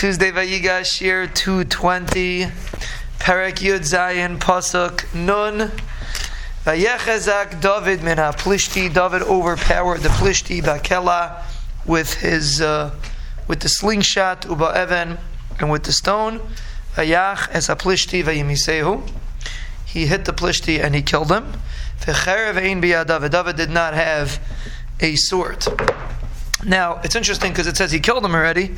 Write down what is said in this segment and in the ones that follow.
Tuesday Vayigash year 220, Perek Yud Zayin Pasuk Nun. Vayechezak David min Plishti. David overpowered the Plishti Bakela with his uh, with the slingshot Uba Evan and with the stone. Vayach es Plishti Vayimisehu. He hit the Plishti and he killed him. V'cherev ein biyadav. David did not have a sword. Now it's interesting because it says he killed him already,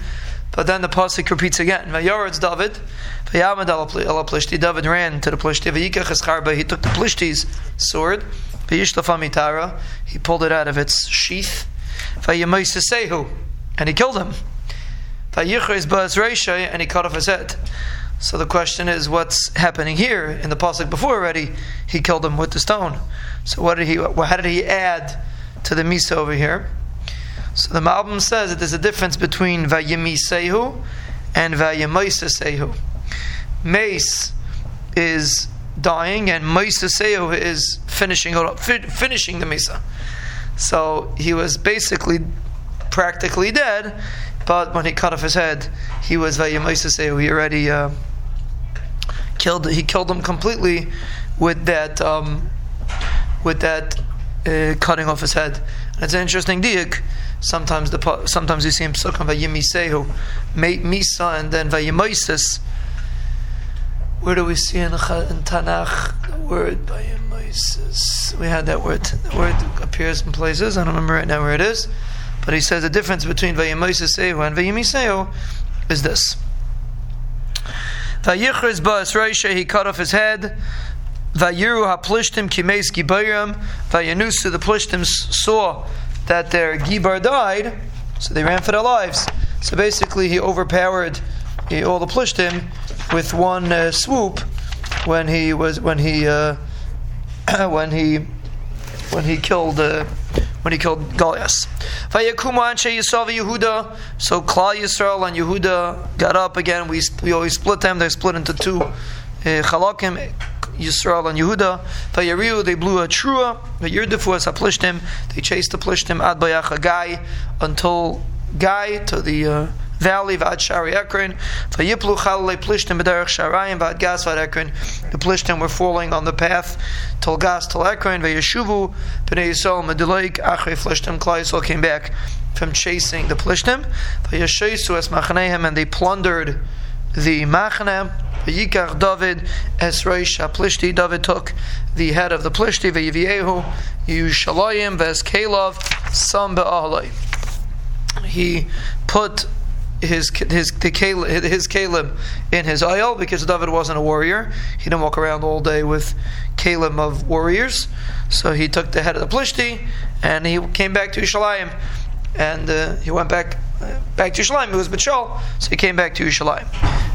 but then the pasuk repeats again. Vayoretz David, vayamad al plishti. David ran to the plishti. Vayikach escharba. He took the plishti's sword. Vayishlafam He pulled it out of its sheath. Vayamoisesehu, and he killed him. Vayichres ba'as reishay, and he cut off his head. So the question is, what's happening here in the pasuk before already? He killed him with the stone. So what did he? How did he add to the misa over here? So the Malbim says that there's a difference between Vayimisehu and Vayimaisasehu. Mace is dying, and Maisasehu is finishing finishing the Misa. So he was basically practically dead, but when he cut off his head, he was Vayimaisasehu. He already uh, killed. He killed him completely with that um, with that uh, cutting off his head. And it's an interesting diak Sometimes the sometimes you see him psukim vayimisehu, misa, and then vayimoises. Where do we see in, in Tanakh the word vayimoises? We had that word. The word appears in places. I don't remember right now where it is, but he says the difference between vayimoisesehu and vayimisehu is this. Vayichris ba'as reisha, he cut off his head. Vayiru ha-plishtim kimeis gibayram. Vayanusu, the plishtim saw that their Gibar died, so they ran for their lives. So basically, he overpowered all the Plishtim with one uh, swoop when he was when he uh, when he when he killed uh, when he killed Goliath. Yehuda. So Klal Yisrael and Yehuda got up again. We we always split them. They split into two uh, chalakim. Yisrael and Yehuda. Vayariu, they blew a trua. Vayirdefu as Plishtim, they chased the Plishtim ad Bayacha Gai until Gai to the uh, valley Vad Shari Ekron. Vayiplu Chalale Plishtim B'derech Sharayim Vad Gas Vad Ekron. The Plishtim were falling on the path till Gas till Ekron. Vayeshuvu B'nei Yisrael Mediloik Achrei Plishtim. Klal Yisrael came back from chasing the Plishtim. Vayeshesu es Machanehem and they plundered the Machane. Yikach David es Reish Plishti. David took the head of the Plishti v'yiviehu Yushalayim ves Kalov Sam. He put his his the Caleb, his Caleb in his oil because David wasn't a warrior. He didn't walk around all day with Caleb of warriors. So he took the head of the Plishti and he came back to Yushalayim and uh, he went back uh, back to Yerushalayim. It was Bechol, so he came back to Yerushalayim.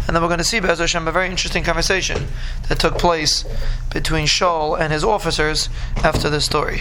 And then we're going to see, Be'ez Hashem, a very interesting conversation that took place between Shaul and his officers after this story.